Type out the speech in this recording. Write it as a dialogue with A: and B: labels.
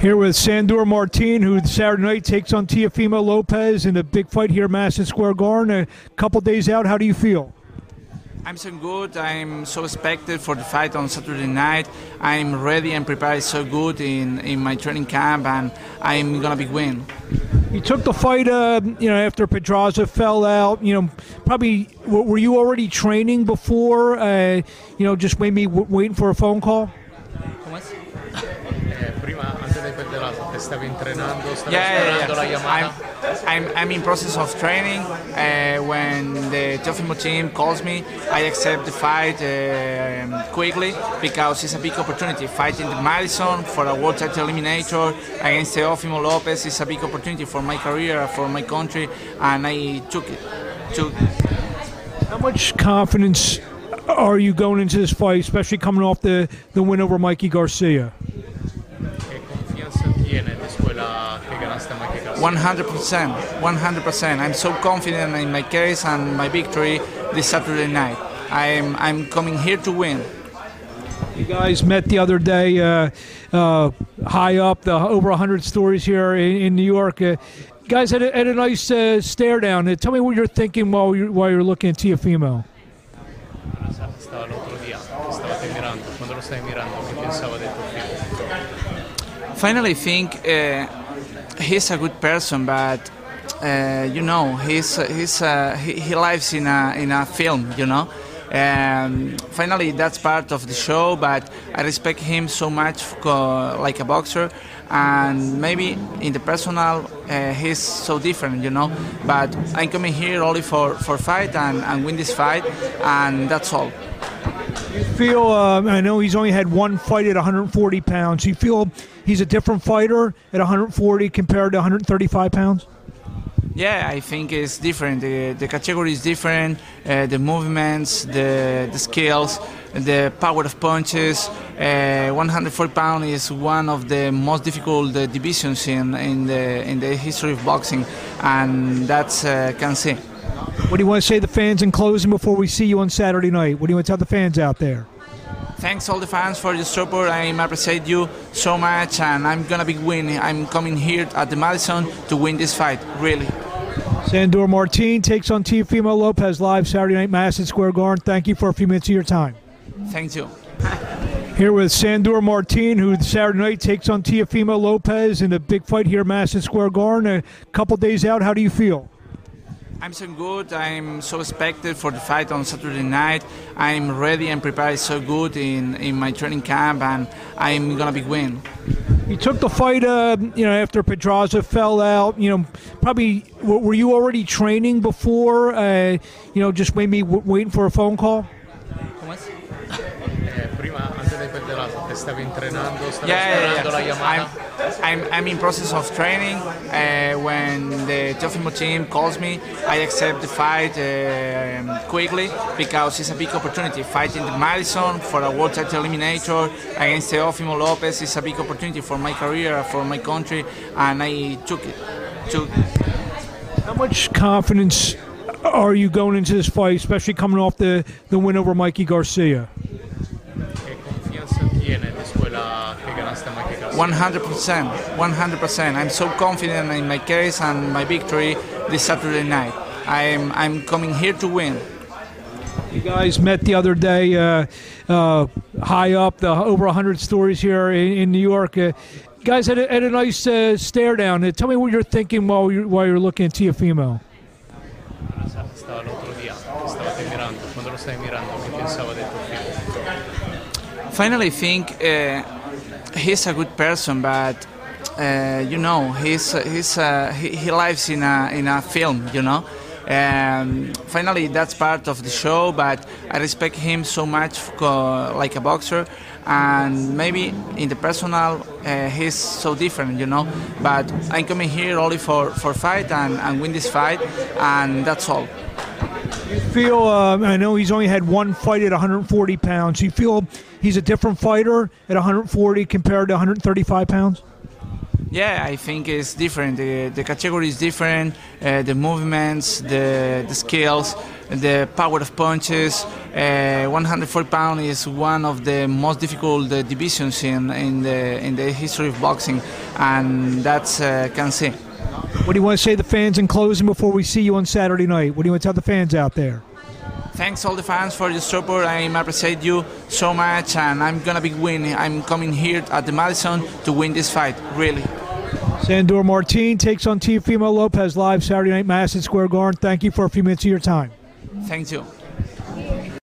A: Here with Sandor Martin, who Saturday night takes on Teofimo Lopez in a big fight here at Madison Square Garden. A couple days out, how do you feel?
B: I'm so good. I'm so expected for the fight on Saturday night. I'm ready and prepared so good in, in my training camp, and I'm gonna be win.
A: You took the fight, uh, you know, after Pedraza fell out. You know, probably were you already training before? Uh, you know, just maybe w- waiting for a phone call.
C: Prima, antes di stavi entrenando, stavi
B: Yeah, yeah,
C: esperando la
B: yeah. I'm, I'm, I'm in process of training. Uh, when the Teofimo team calls me, I accept the fight um quickly because it's a big opportunity. Fighting the Madison for a world title eliminator against Teofimo Lopez is a big opportunity for my career, for my country, and I took it. Took,
A: How much confidence are you going into this fight, especially coming off the, the win over Mikey Garcia?
C: Che confianza tiene después ganaste a Garcia?
B: 100%, 100%. I'm so confident in my case and my victory this Saturday night. I'm, I'm coming here to win.
A: You guys met the other day uh, uh, high up, the over 100 stories here in, in New York. Uh, guys had a, had a nice uh, stare down. Uh, tell me what you're thinking while you're, while you're looking at Teofimo.
C: Stava l'altro dia, stavate mirando. Quando lo stai mirando, che pensava del tuo film?
B: Finally, think uh, he's a good person, but uh, you know, he's he's uh, he, he lives in a in a film, you know. Um, finally, that's part of the show, but I respect him so much like a boxer, and maybe in the personal, uh, he's so different, you know. But I'm coming here only for for fight and, and win this fight, and that's all.
A: Feel, uh, I know he's only had one fight at 140 pounds. You feel he's a different fighter at 140 compared to 135 pounds?
B: Yeah, I think it's different. The, the category is different. Uh, the movements, the, the skills, the power of punches. Uh, 140 pound is one of the most difficult uh, divisions in, in the in the history of boxing, and that's uh, can see.
A: What do you want to say to the fans in closing before we see you on Saturday night? What do you want to tell the fans out there?
B: Thanks all the fans for your support. I appreciate you so much, and I'm gonna be winning. I'm coming here at the Madison to win this fight. Really.
A: Sandor Martin takes on Teofimo Lopez live Saturday night, Madison Square Garden. Thank you for a few minutes of your time.
B: Thank you.
A: Here with Sandor Martin, who Saturday night takes on Teofimo Lopez in a big fight here at Madison Square Garden. A couple days out, how do you feel?
B: I'm so good. I'm so expected for the fight on Saturday night. I'm ready and prepared so good in, in my training camp, and I'm gonna be win.
A: You took the fight, uh, you know, after Pedraza fell out. You know, probably were you already training before? Uh, you know, just maybe waiting for a phone call.
C: Di Pedraza, te stavi entrenando, stavi
B: Yeah, yeah,
C: esperando la
B: yeah. I'm, I'm, I'm in process of training. Uh, when the Teofimo team calls me, I accept the fight um quickly because it's a big opportunity. Fighting the Madison for a world title eliminator against Teofimo Lopez is a big opportunity for my career, for my country, and I took it. Took,
A: How much confidence are you going into this fight, especially coming off the, the win over Mikey Garcia?
C: La che ganaste a
B: 100%, 100%. I'm so confident in my case and my victory this Saturday night. I'm, I'm coming here to win.
A: You guys met the other day uh, uh, high up, the over 100 stories here in, in New York. Uh, guys had a, had a nice uh, stare down. Uh, tell me what you're thinking while you're, while you're looking at Teofimo.
C: Stava l'altro dia, stavate mirando. Quando lo stai mirando, che pensava del tuo film?
B: Finally, I think uh, he's a good person, but uh, you know, he's he's uh, he, he lives in a in a film, you know. Um, finally, that's part of the show, but I respect him so much like a boxer, and maybe in the personal, uh, he's so different, you know. But I'm coming here only for for fight and, and win this fight, and that's all.
A: You feel, uh, I know he's only had one fight at 140 pounds. You feel he's a different fighter at 140 compared to 135 pounds?
B: Yeah, I think it's different. The, the category is different. Uh, the movements, the the skills, the power of punches. Uh, 140 pound is one of the most difficult uh, divisions in, in the in the history of boxing, and that's uh, can see.
A: What do you want to say to the fans in closing before we see you on Saturday night? What do you want to tell the fans out there?
B: Thanks all the fans for your support. I appreciate you so much, and I'm gonna be winning. I'm coming here at the Madison to win this fight. Really.
A: Sandor Martin takes on Teofimo Lopez live Saturday night, Madison Square Garden. Thank you for a few minutes of your time.
B: Thank you.